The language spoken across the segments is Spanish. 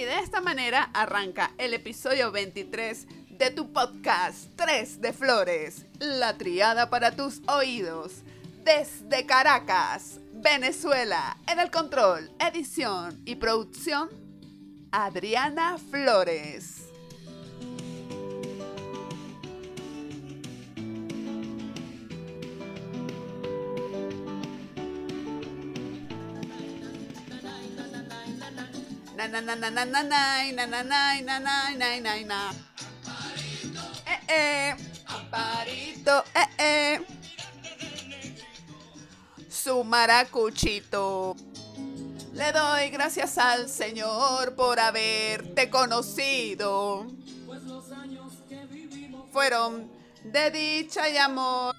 Y de esta manera arranca el episodio 23 de tu podcast 3 de Flores, la triada para tus oídos. Desde Caracas, Venezuela, en el control, edición y producción, Adriana Flores. Na na na na na na na na na na na. Eh eh. Amparito, eh eh. Su maracuchito. Le doy gracias al Señor por haberte conocido. Fueron de dicha y amor.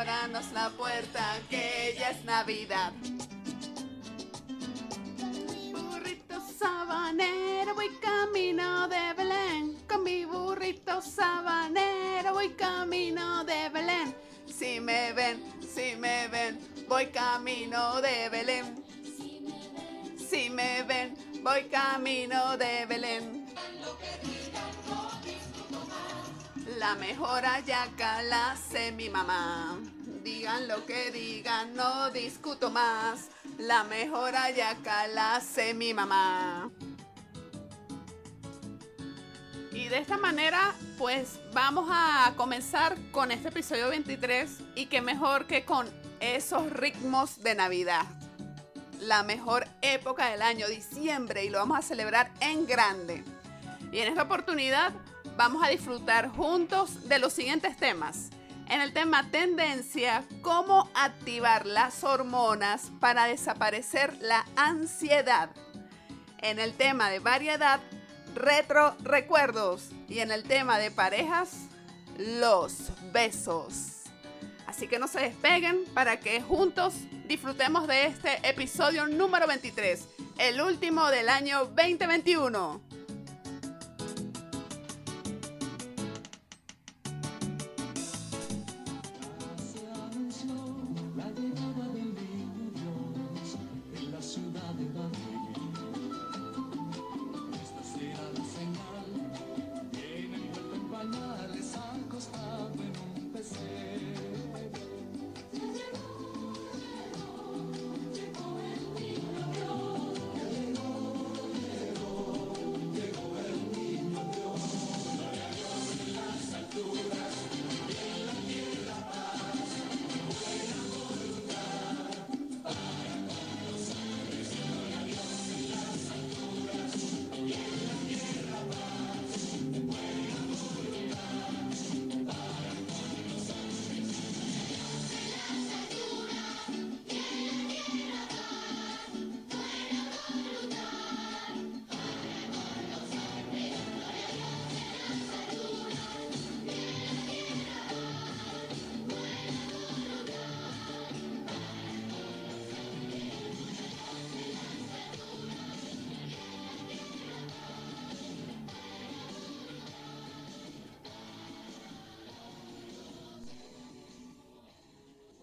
Ábranos la puerta que ya es Navidad. Burrito sabanero, voy camino de Belén. Con mi burrito sabanero, voy camino de Belén. Si me ven, si me ven, voy camino de Belén. Si me ven, voy camino de Belén. La mejor ayaca la hace mi mamá. Digan lo que digan, no discuto más. La mejor ayaca la mi mamá. Y de esta manera, pues vamos a comenzar con este episodio 23 y qué mejor que con esos ritmos de Navidad. La mejor época del año, diciembre, y lo vamos a celebrar en grande. Y en esta oportunidad vamos a disfrutar juntos de los siguientes temas. En el tema tendencia, cómo activar las hormonas para desaparecer la ansiedad. En el tema de variedad, retro recuerdos. Y en el tema de parejas, los besos. Así que no se despeguen para que juntos disfrutemos de este episodio número 23, el último del año 2021.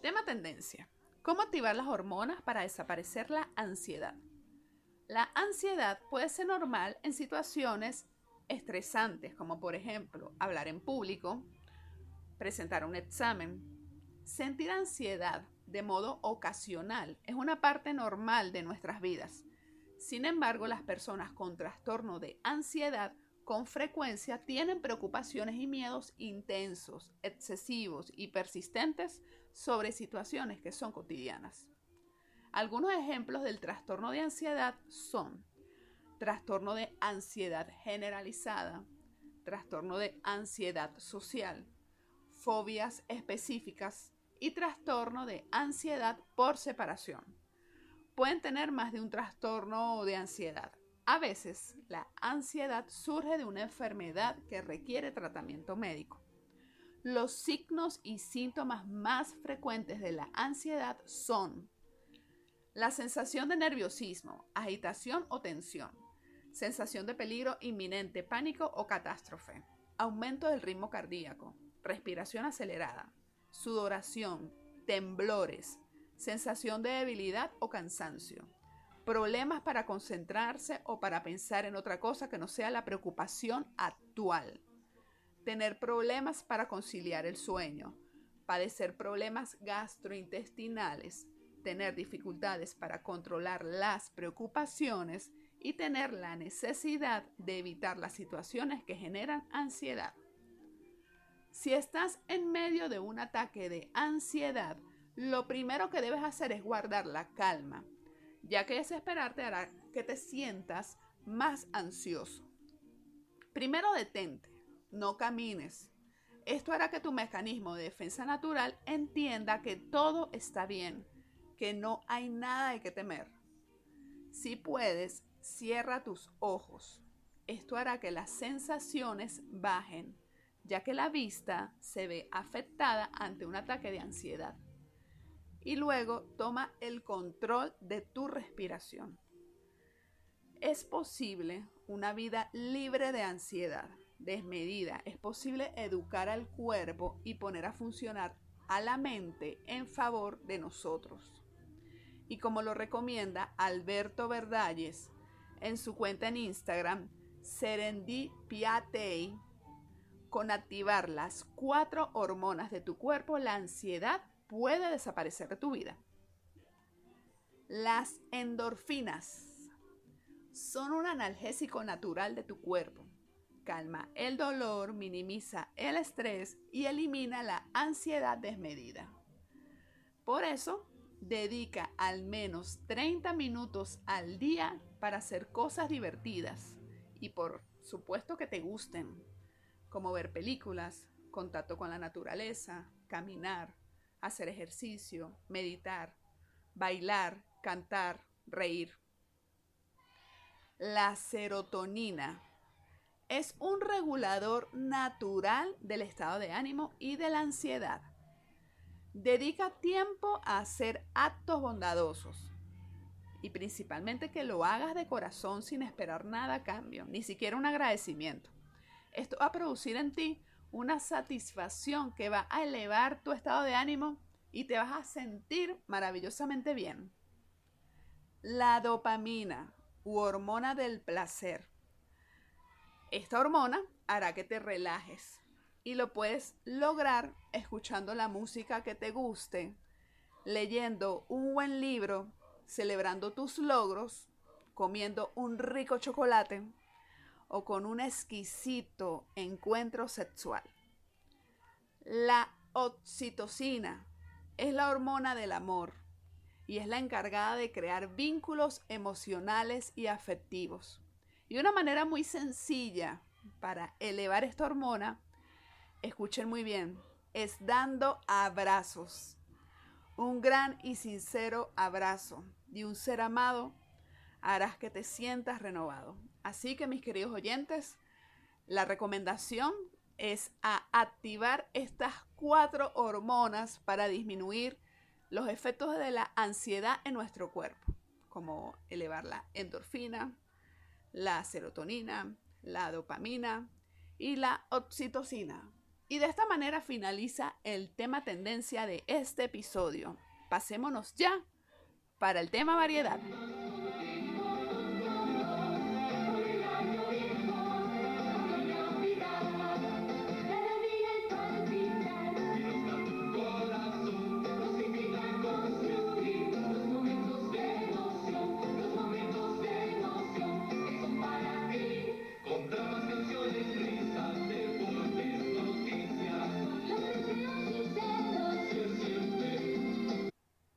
Tema tendencia. ¿Cómo activar las hormonas para desaparecer la ansiedad? La ansiedad puede ser normal en situaciones estresantes, como por ejemplo hablar en público, presentar un examen. Sentir ansiedad de modo ocasional es una parte normal de nuestras vidas. Sin embargo, las personas con trastorno de ansiedad con frecuencia tienen preocupaciones y miedos intensos, excesivos y persistentes sobre situaciones que son cotidianas. Algunos ejemplos del trastorno de ansiedad son trastorno de ansiedad generalizada, trastorno de ansiedad social, fobias específicas y trastorno de ansiedad por separación. Pueden tener más de un trastorno de ansiedad. A veces la ansiedad surge de una enfermedad que requiere tratamiento médico. Los signos y síntomas más frecuentes de la ansiedad son la sensación de nerviosismo, agitación o tensión, sensación de peligro inminente, pánico o catástrofe, aumento del ritmo cardíaco, respiración acelerada, sudoración, temblores, sensación de debilidad o cansancio, problemas para concentrarse o para pensar en otra cosa que no sea la preocupación actual, tener problemas para conciliar el sueño, padecer problemas gastrointestinales, tener dificultades para controlar las preocupaciones y tener la necesidad de evitar las situaciones que generan ansiedad. Si estás en medio de un ataque de ansiedad, lo primero que debes hacer es guardar la calma, ya que desesperarte hará que te sientas más ansioso. Primero detente, no camines. Esto hará que tu mecanismo de defensa natural entienda que todo está bien, que no hay nada de que temer. Si puedes, cierra tus ojos. Esto hará que las sensaciones bajen, ya que la vista se ve afectada ante un ataque de ansiedad y luego toma el control de tu respiración. Es posible una vida libre de ansiedad, desmedida. Es posible educar al cuerpo y poner a funcionar a la mente en favor de nosotros. Y como lo recomienda Alberto Verdalles en su cuenta en Instagram, Serendipiatei, con activar las cuatro hormonas de tu cuerpo, la ansiedad puede desaparecer de tu vida. Las endorfinas son un analgésico natural de tu cuerpo. Calma el dolor, minimiza el estrés y elimina la ansiedad desmedida. Por eso, dedica al menos 30 minutos al día para hacer cosas divertidas y por supuesto que te gusten, como ver películas, contacto con la naturaleza, caminar, hacer ejercicio, meditar, bailar, cantar, reír. La serotonina es un regulador natural del estado de ánimo y de la ansiedad. Dedica tiempo a hacer actos bondadosos y principalmente que lo hagas de corazón sin esperar nada a cambio, ni siquiera un agradecimiento. Esto va a producir en ti una satisfacción que va a elevar tu estado de ánimo y te vas a sentir maravillosamente bien. La dopamina u hormona del placer. Esta hormona hará que te relajes y lo puedes lograr escuchando la música que te guste, leyendo un buen libro, celebrando tus logros, comiendo un rico chocolate o con un exquisito encuentro sexual. La oxitocina es la hormona del amor y es la encargada de crear vínculos emocionales y afectivos. Y una manera muy sencilla para elevar esta hormona, escuchen muy bien, es dando abrazos. Un gran y sincero abrazo de un ser amado harás que te sientas renovado. Así que mis queridos oyentes, la recomendación es a activar estas cuatro hormonas para disminuir los efectos de la ansiedad en nuestro cuerpo, como elevar la endorfina, la serotonina, la dopamina y la oxitocina. Y de esta manera finaliza el tema tendencia de este episodio. Pasémonos ya para el tema variedad.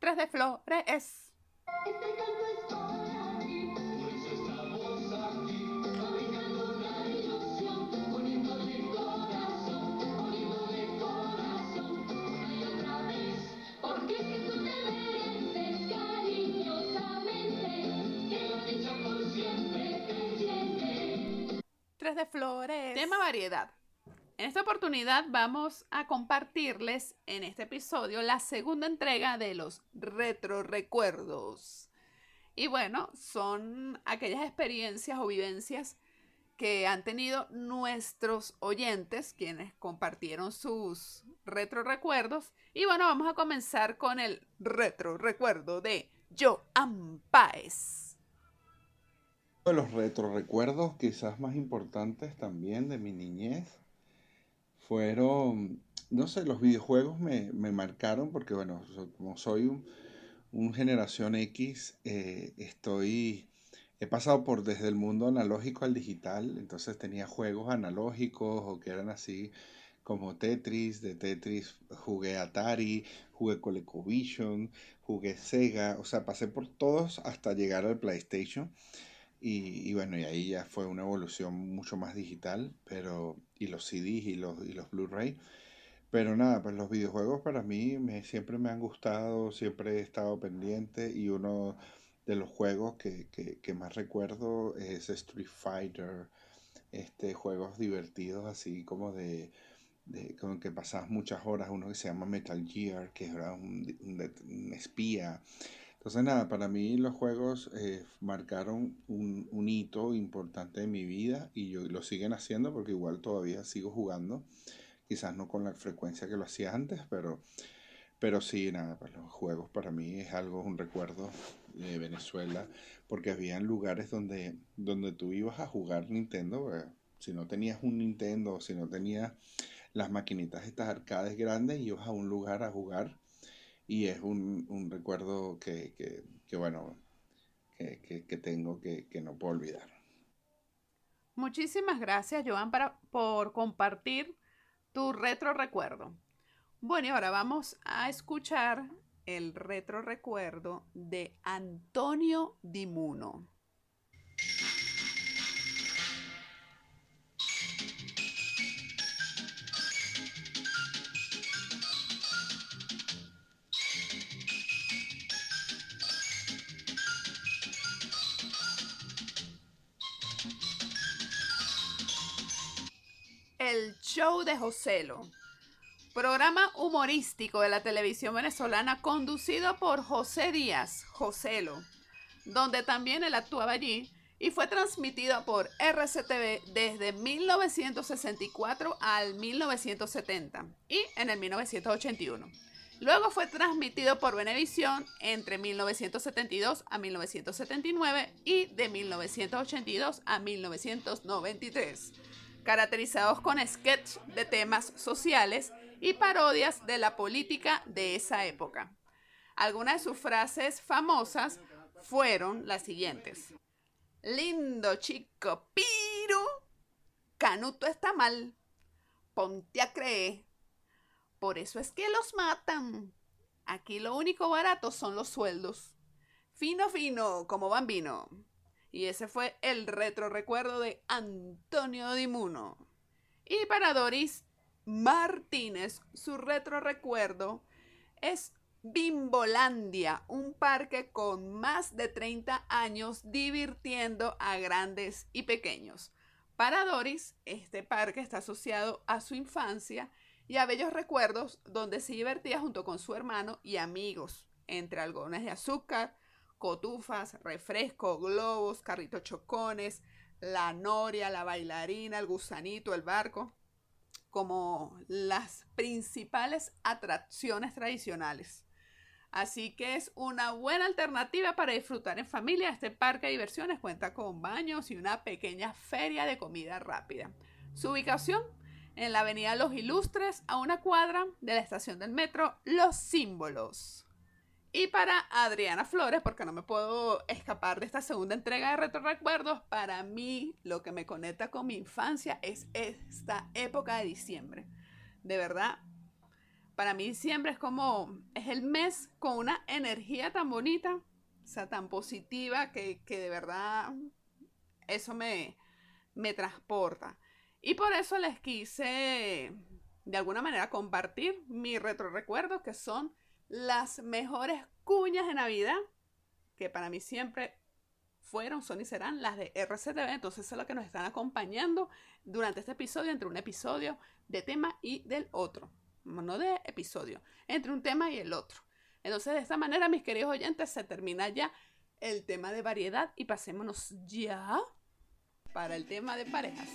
De flores. Tres de flores. Tema variedad. En esta oportunidad vamos a compartirles en este episodio la segunda entrega de los retro recuerdos. Y bueno, son aquellas experiencias o vivencias que han tenido nuestros oyentes, quienes compartieron sus retro recuerdos. Y bueno, vamos a comenzar con el retro recuerdo de Joan Páez. Uno de los retro recuerdos quizás más importantes también de mi niñez fueron, no sé, los videojuegos me, marcaron porque bueno, como soy un, generación X, eh, estoy he pasado por desde el mundo analógico al digital, entonces tenía juegos analógicos o que eran así como Tetris, de Tetris jugué Atari, jugué ColecoVision, jugué Sega, o sea, pasé por todos hasta llegar al PlayStation. Y, bueno, y ahí ya fue una evolución mucho más digital, pero y los CDs y los, y los Blu-ray. Pero nada, pues los videojuegos para mí me, siempre me han gustado, siempre he estado pendiente y uno de los juegos que, más recuerdo es Street Fighter, este, juegos divertidos así como de, con que pasabas muchas horas, uno que se llama Metal Gear, que era un, espía. Entonces nada, para mí los juegos eh, marcaron un, hito importante en mi vida y yo, lo siguen haciendo porque igual todavía sigo jugando, quizás no con la frecuencia que lo hacía antes, pero, pero sí, nada, pues los juegos para mí es algo, un recuerdo de Venezuela, porque había lugares donde, donde tú ibas a jugar Nintendo, eh, si no tenías un Nintendo, si no tenías las maquinitas estas arcades grandes, ibas a un lugar a jugar y es un, recuerdo que, bueno, que, tengo que, no puedo olvidar. Muchísimas gracias, Joan, para, por compartir tu retro recuerdo. Bueno, y ahora vamos a escuchar el retro recuerdo de Antonio Dimuno. El show de Joselo Programa humorístico de la televisión venezolana conducido por José Díaz, Joselo, donde también él actuaba allí y fue transmitido por RCTV desde 1964 al 1970 y en el 1981. Luego fue transmitido por Venevisión entre 1972 a 1979 y de 1982 a 1993, caracterizados con sketches de temas sociales y parodias de la política de esa época. Algunas de sus frases famosas fueron las siguientes. Lindo chico, piro, Canuto está mal, ponte a creer. Por eso es que los matan. Aquí lo único barato son los sueldos. Fino, fino, como bambino. Y ese fue el retro recuerdo de Antonio Dimuno. Y para Doris, Martínez, su retro recuerdo es Bimbolandia, un parque con más de 30 años divirtiendo a grandes y pequeños. Para Doris, este parque está asociado a su infancia y a bellos recuerdos donde se divertía junto con su hermano y amigos, entre algodones de azúcar, cotufas, refresco, globos, carritos chocones, la noria, la bailarina, el gusanito, el barco como las principales atracciones tradicionales. Así que es una buena alternativa para disfrutar en familia. Este parque de diversiones cuenta con baños y una pequeña feria de comida rápida. Su ubicación en la avenida Los Ilustres, a una cuadra de la estación del metro Los Símbolos. Y para Adriana Flores, porque no me puedo escapar de esta segunda entrega de Retro Recuerdos, para mí lo que me conecta con mi infancia es esta época de diciembre. De verdad, para mí diciembre es como, es el mes con una energía tan bonita, o sea, tan positiva, que, de verdad eso me, me transporta. Y por eso les quise, de alguna manera, compartir mi retro recuerdos, que son las mejores cuñas de Navidad, que para mí siempre fueron, son y serán las de RCTV. Entonces, es lo que nos están acompañando durante este episodio, entre un episodio de tema y del otro. No de episodio, entre un tema y el otro. Entonces, de esta manera, mis queridos oyentes, se termina ya el tema de variedad y pasémonos ya para el tema de parejas.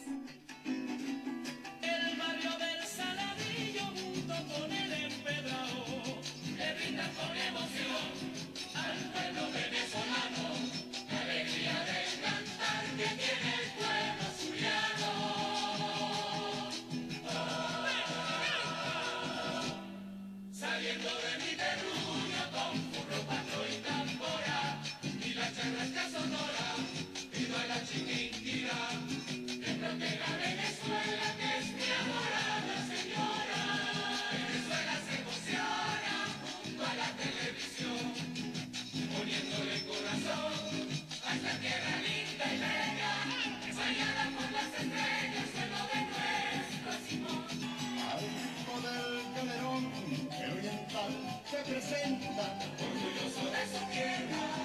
Se presenta. Orgulloso de su tierra,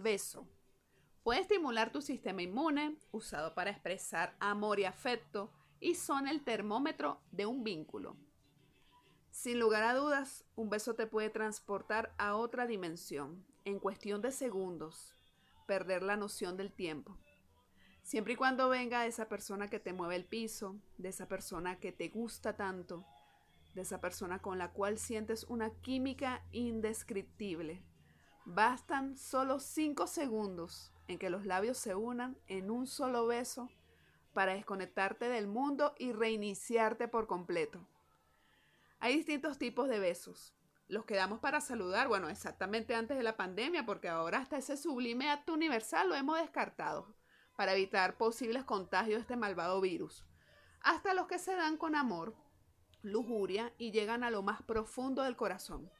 Beso. Puede estimular tu sistema inmune, usado para expresar amor y afecto, y son el termómetro de un vínculo. Sin lugar a dudas, un beso te puede transportar a otra dimensión, en cuestión de segundos, perder la noción del tiempo. Siempre y cuando venga de esa persona que te mueve el piso, de esa persona que te gusta tanto, de esa persona con la cual sientes una química indescriptible. Bastan solo 5 segundos en que los labios se unan en un solo beso para desconectarte del mundo y reiniciarte por completo. Hay distintos tipos de besos. Los que damos para saludar, bueno, exactamente antes de la pandemia, porque ahora hasta ese sublime acto universal lo hemos descartado para evitar posibles contagios de este malvado virus. Hasta los que se dan con amor, lujuria y llegan a lo más profundo del corazón.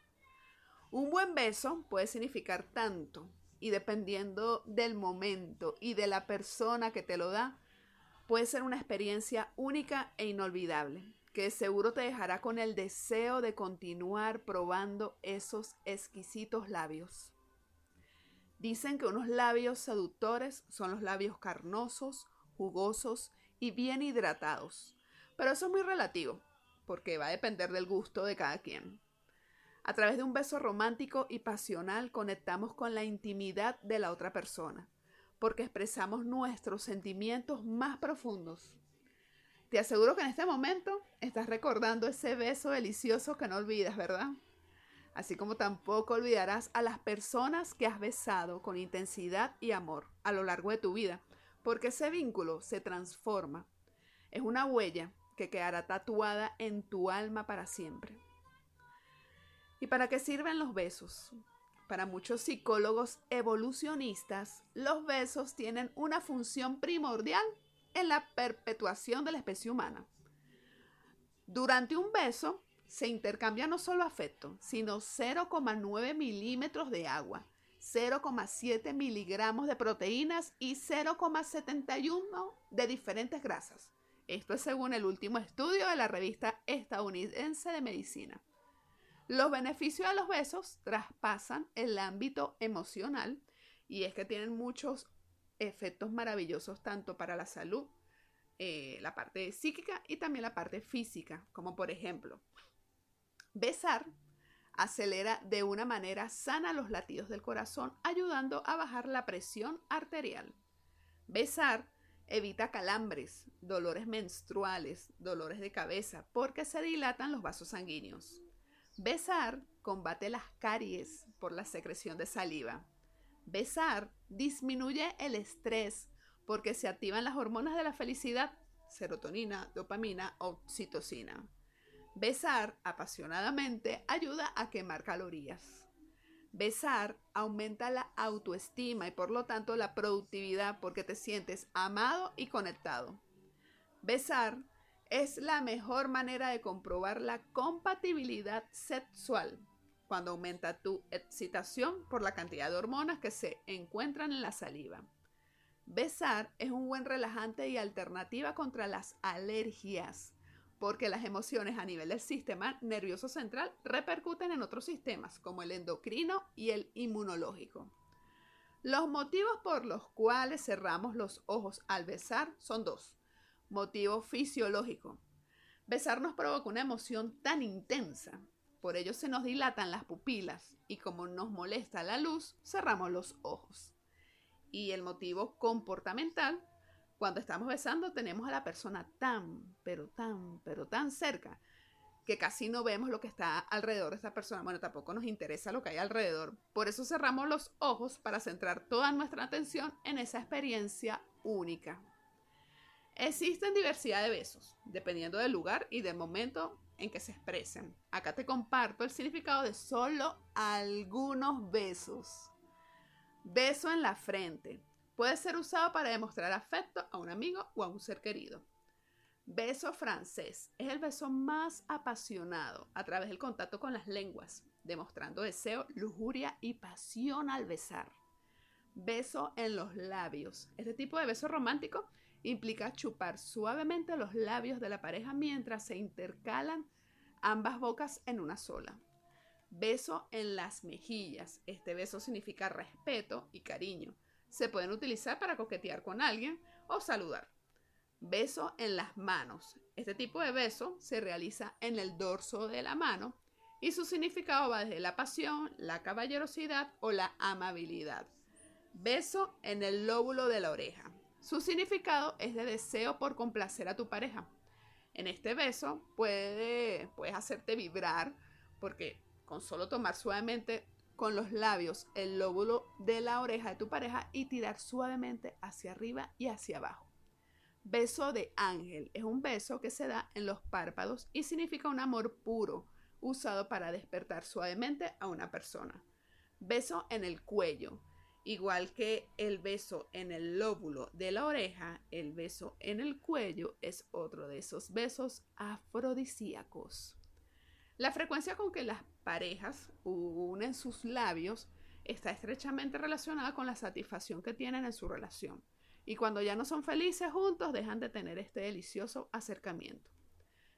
Un buen beso puede significar tanto y dependiendo del momento y de la persona que te lo da, puede ser una experiencia única e inolvidable, que seguro te dejará con el deseo de continuar probando esos exquisitos labios. Dicen que unos labios seductores son los labios carnosos, jugosos y bien hidratados, pero eso es muy relativo, porque va a depender del gusto de cada quien. A través de un beso romántico y pasional conectamos con la intimidad de la otra persona, porque expresamos nuestros sentimientos más profundos. Te aseguro que en este momento estás recordando ese beso delicioso que no olvidas, ¿verdad? Así como tampoco olvidarás a las personas que has besado con intensidad y amor a lo largo de tu vida, porque ese vínculo se transforma. Es una huella que quedará tatuada en tu alma para siempre. ¿Y para qué sirven los besos? Para muchos psicólogos evolucionistas, los besos tienen una función primordial en la perpetuación de la especie humana. Durante un beso se intercambia no solo afecto, sino 0,9 milímetros de agua, 0,7 miligramos de proteínas y 0,71 de diferentes grasas. Esto es según el último estudio de la revista estadounidense de medicina. Los beneficios de los besos traspasan el ámbito emocional y es que tienen muchos efectos maravillosos tanto para la salud, eh, la parte psíquica y también la parte física, como por ejemplo, besar acelera de una manera sana los latidos del corazón, ayudando a bajar la presión arterial. Besar evita calambres, dolores menstruales, dolores de cabeza, porque se dilatan los vasos sanguíneos. Besar combate las caries por la secreción de saliva. Besar disminuye el estrés porque se activan las hormonas de la felicidad, serotonina, dopamina, oxitocina. Besar apasionadamente ayuda a quemar calorías. Besar aumenta la autoestima y por lo tanto la productividad porque te sientes amado y conectado. Besar es la mejor manera de comprobar la compatibilidad sexual cuando aumenta tu excitación por la cantidad de hormonas que se encuentran en la saliva. Besar es un buen relajante y alternativa contra las alergias, porque las emociones a nivel del sistema nervioso central repercuten en otros sistemas, como el endocrino y el inmunológico. Los motivos por los cuales cerramos los ojos al besar son dos. Motivo fisiológico. Besar nos provoca una emoción tan intensa, por ello se nos dilatan las pupilas y como nos molesta la luz, cerramos los ojos. Y el motivo comportamental cuando estamos besando tenemos a la persona tan, pero tan, pero tan cerca que casi no vemos lo que está alrededor de esta persona. Bueno, tampoco nos interesa lo que hay alrededor. Por eso cerramos los ojos para centrar toda nuestra atención en esa experiencia única. Existen diversidad de besos, dependiendo del lugar y del momento en que se expresen. Acá te comparto el significado de solo algunos besos. Beso en la frente. Puede ser usado para demostrar afecto a un amigo o a un ser querido. Beso francés es el beso más apasionado a través del contacto con las lenguas, demostrando deseo, lujuria y pasión al besar. Beso en los labios. Este tipo de beso romántico implica chupar suavemente los labios de la pareja mientras se intercalan ambas bocas en una sola. Beso en las mejillas. Este beso significa respeto y cariño se pueden utilizar para coquetear con alguien o saludar. Beso en las manos. Este tipo de beso se realiza en el dorso de la mano y su significado va desde la pasión, la caballerosidad o la amabilidad. Beso en el lóbulo de la oreja. Su significado es de deseo por complacer a tu pareja. En este beso puede, puedes hacerte vibrar porque con solo tomar suavemente con los labios el lóbulo de la oreja de tu pareja y tirar suavemente hacia arriba y hacia abajo. Beso de ángel es un beso que se da en los párpados y significa un amor puro, usado para despertar suavemente a una persona. Beso en el cuello. Igual que el beso en el lóbulo de la oreja, el beso en el cuello es otro de esos besos afrodisíacos. La frecuencia con que las parejas unen sus labios está estrechamente relacionada con la satisfacción que tienen en su relación. Y cuando ya no son felices juntos, dejan de tener este delicioso acercamiento.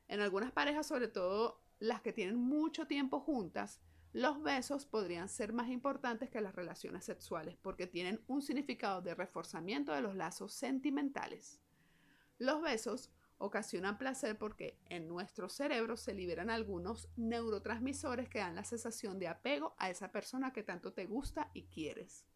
En algunas parejas, sobre todo las que tienen mucho tiempo juntas, los besos podrían ser más importantes que las relaciones sexuales porque tienen un significado de reforzamiento de los lazos sentimentales. Los besos ocasionan placer porque en nuestro cerebro se liberan algunos neurotransmisores que dan la sensación de apego a esa persona que tanto te gusta y quieres.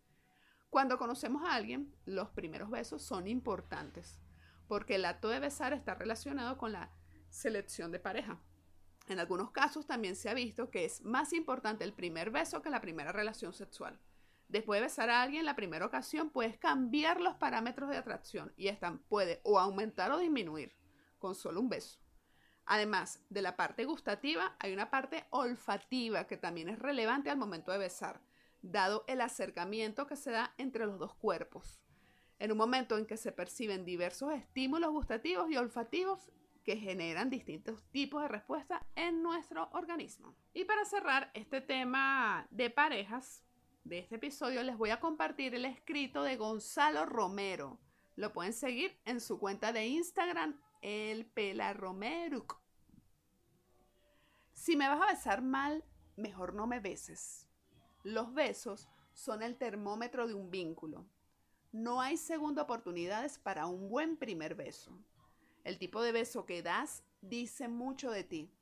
Cuando conocemos a alguien, los primeros besos son importantes porque el acto de besar está relacionado con la selección de pareja. En algunos casos también se ha visto que es más importante el primer beso que la primera relación sexual. Después de besar a alguien en la primera ocasión, puedes cambiar los parámetros de atracción y esta puede o aumentar o disminuir con solo un beso. Además de la parte gustativa, hay una parte olfativa que también es relevante al momento de besar, dado el acercamiento que se da entre los dos cuerpos. En un momento en que se perciben diversos estímulos gustativos y olfativos que generan distintos tipos de respuesta en nuestro organismo. Y para cerrar este tema de parejas de este episodio, les voy a compartir el escrito de Gonzalo Romero. Lo pueden seguir en su cuenta de Instagram el Pelaromeruc. Si me vas a besar mal, mejor no me beses. Los besos son el termómetro de un vínculo. No hay segunda oportunidades para un buen primer beso. El tipo de beso que das dice mucho de ti.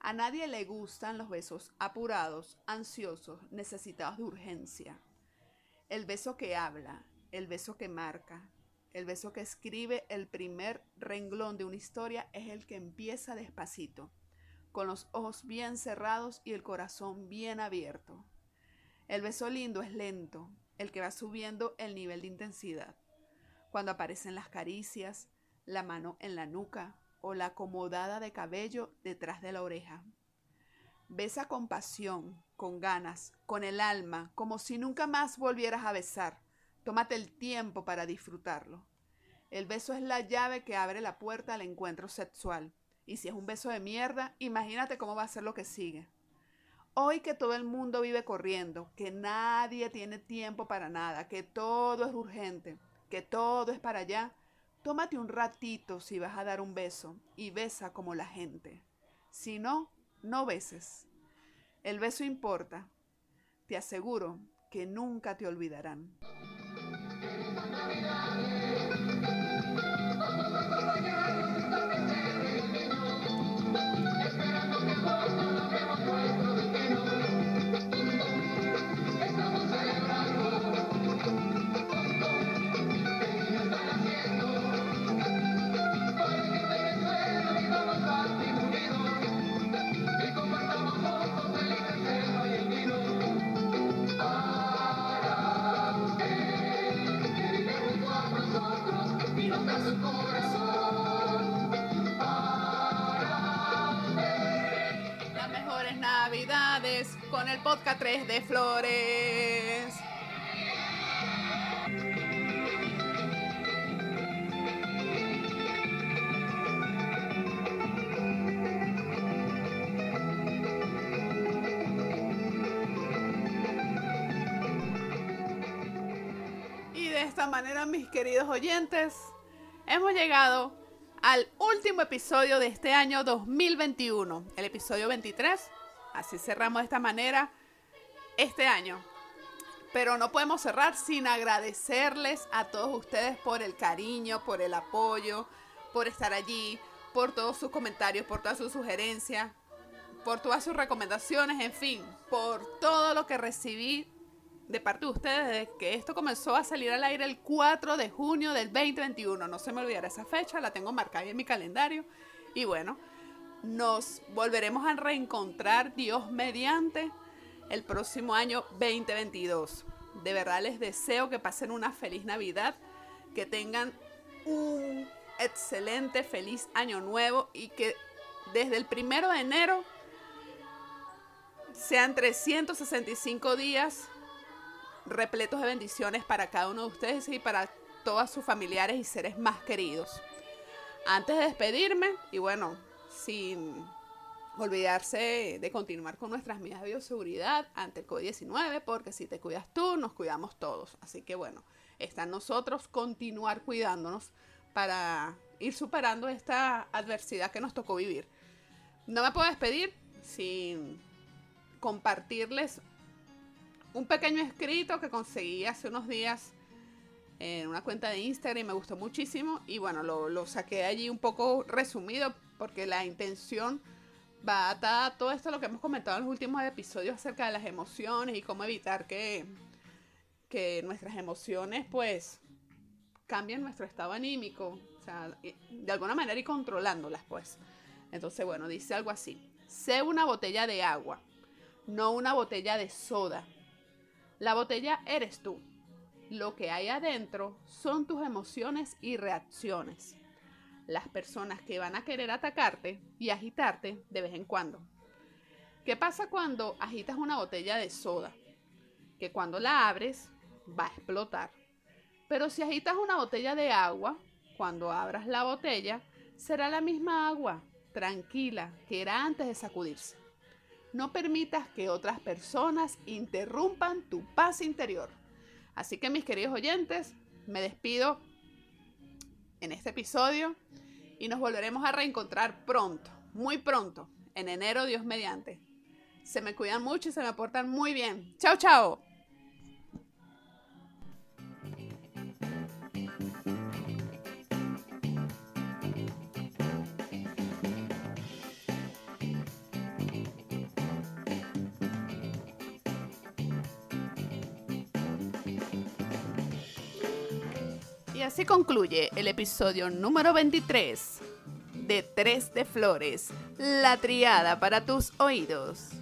A nadie le gustan los besos apurados, ansiosos, necesitados de urgencia. El beso que habla, el beso que marca, el beso que escribe el primer renglón de una historia es el que empieza despacito, con los ojos bien cerrados y el corazón bien abierto. El beso lindo es lento, el que va subiendo el nivel de intensidad. Cuando aparecen las caricias, la mano en la nuca o la acomodada de cabello detrás de la oreja. Besa con pasión, con ganas, con el alma, como si nunca más volvieras a besar. Tómate el tiempo para disfrutarlo. El beso es la llave que abre la puerta al encuentro sexual. Y si es un beso de mierda, imagínate cómo va a ser lo que sigue. Hoy que todo el mundo vive corriendo, que nadie tiene tiempo para nada, que todo es urgente, que todo es para allá, tómate un ratito si vas a dar un beso y besa como la gente. Si no, no beses. El beso importa. Te aseguro que nunca te olvidarán. El podcast 3 de Flores. Y de esta manera, mis queridos oyentes, hemos llegado al último episodio de este año 2021, el episodio 23. Así cerramos de esta manera este año. Pero no podemos cerrar sin agradecerles a todos ustedes por el cariño, por el apoyo, por estar allí, por todos sus comentarios, por todas sus sugerencias, por todas sus recomendaciones, en fin, por todo lo que recibí de parte de ustedes desde que esto comenzó a salir al aire el 4 de junio del 2021. No se me olvidará esa fecha, la tengo marcada en mi calendario. Y bueno, nos volveremos a reencontrar, Dios mediante, el próximo año 2022. De verdad les deseo que pasen una feliz Navidad, que tengan un excelente, feliz año nuevo y que desde el primero de enero sean 365 días repletos de bendiciones para cada uno de ustedes y para todos sus familiares y seres más queridos. Antes de despedirme, y bueno, sin olvidarse de continuar con nuestras medidas de bioseguridad ante el COVID-19, porque si te cuidas tú, nos cuidamos todos. Así que bueno, está en nosotros continuar cuidándonos para ir superando esta adversidad que nos tocó vivir. No me puedo despedir sin compartirles un pequeño escrito que conseguí hace unos días en una cuenta de Instagram y me gustó muchísimo. Y bueno, lo, lo saqué allí un poco resumido porque la intención va todo esto lo que hemos comentado en los últimos episodios acerca de las emociones y cómo evitar que, que nuestras emociones pues cambien nuestro estado anímico. O sea, de alguna manera y controlándolas pues. Entonces, bueno, dice algo así. Sé una botella de agua, no una botella de soda. La botella eres tú. Lo que hay adentro son tus emociones y reacciones. Las personas que van a querer atacarte y agitarte de vez en cuando. ¿Qué pasa cuando agitas una botella de soda? Que cuando la abres va a explotar. Pero si agitas una botella de agua, cuando abras la botella, será la misma agua, tranquila, que era antes de sacudirse. No permitas que otras personas interrumpan tu paz interior. Así que mis queridos oyentes, me despido en este episodio y nos volveremos a reencontrar pronto, muy pronto, en enero Dios mediante. Se me cuidan mucho y se me portan muy bien. Chao, chao. Así concluye el episodio número 23 de Tres de Flores, la triada para tus oídos.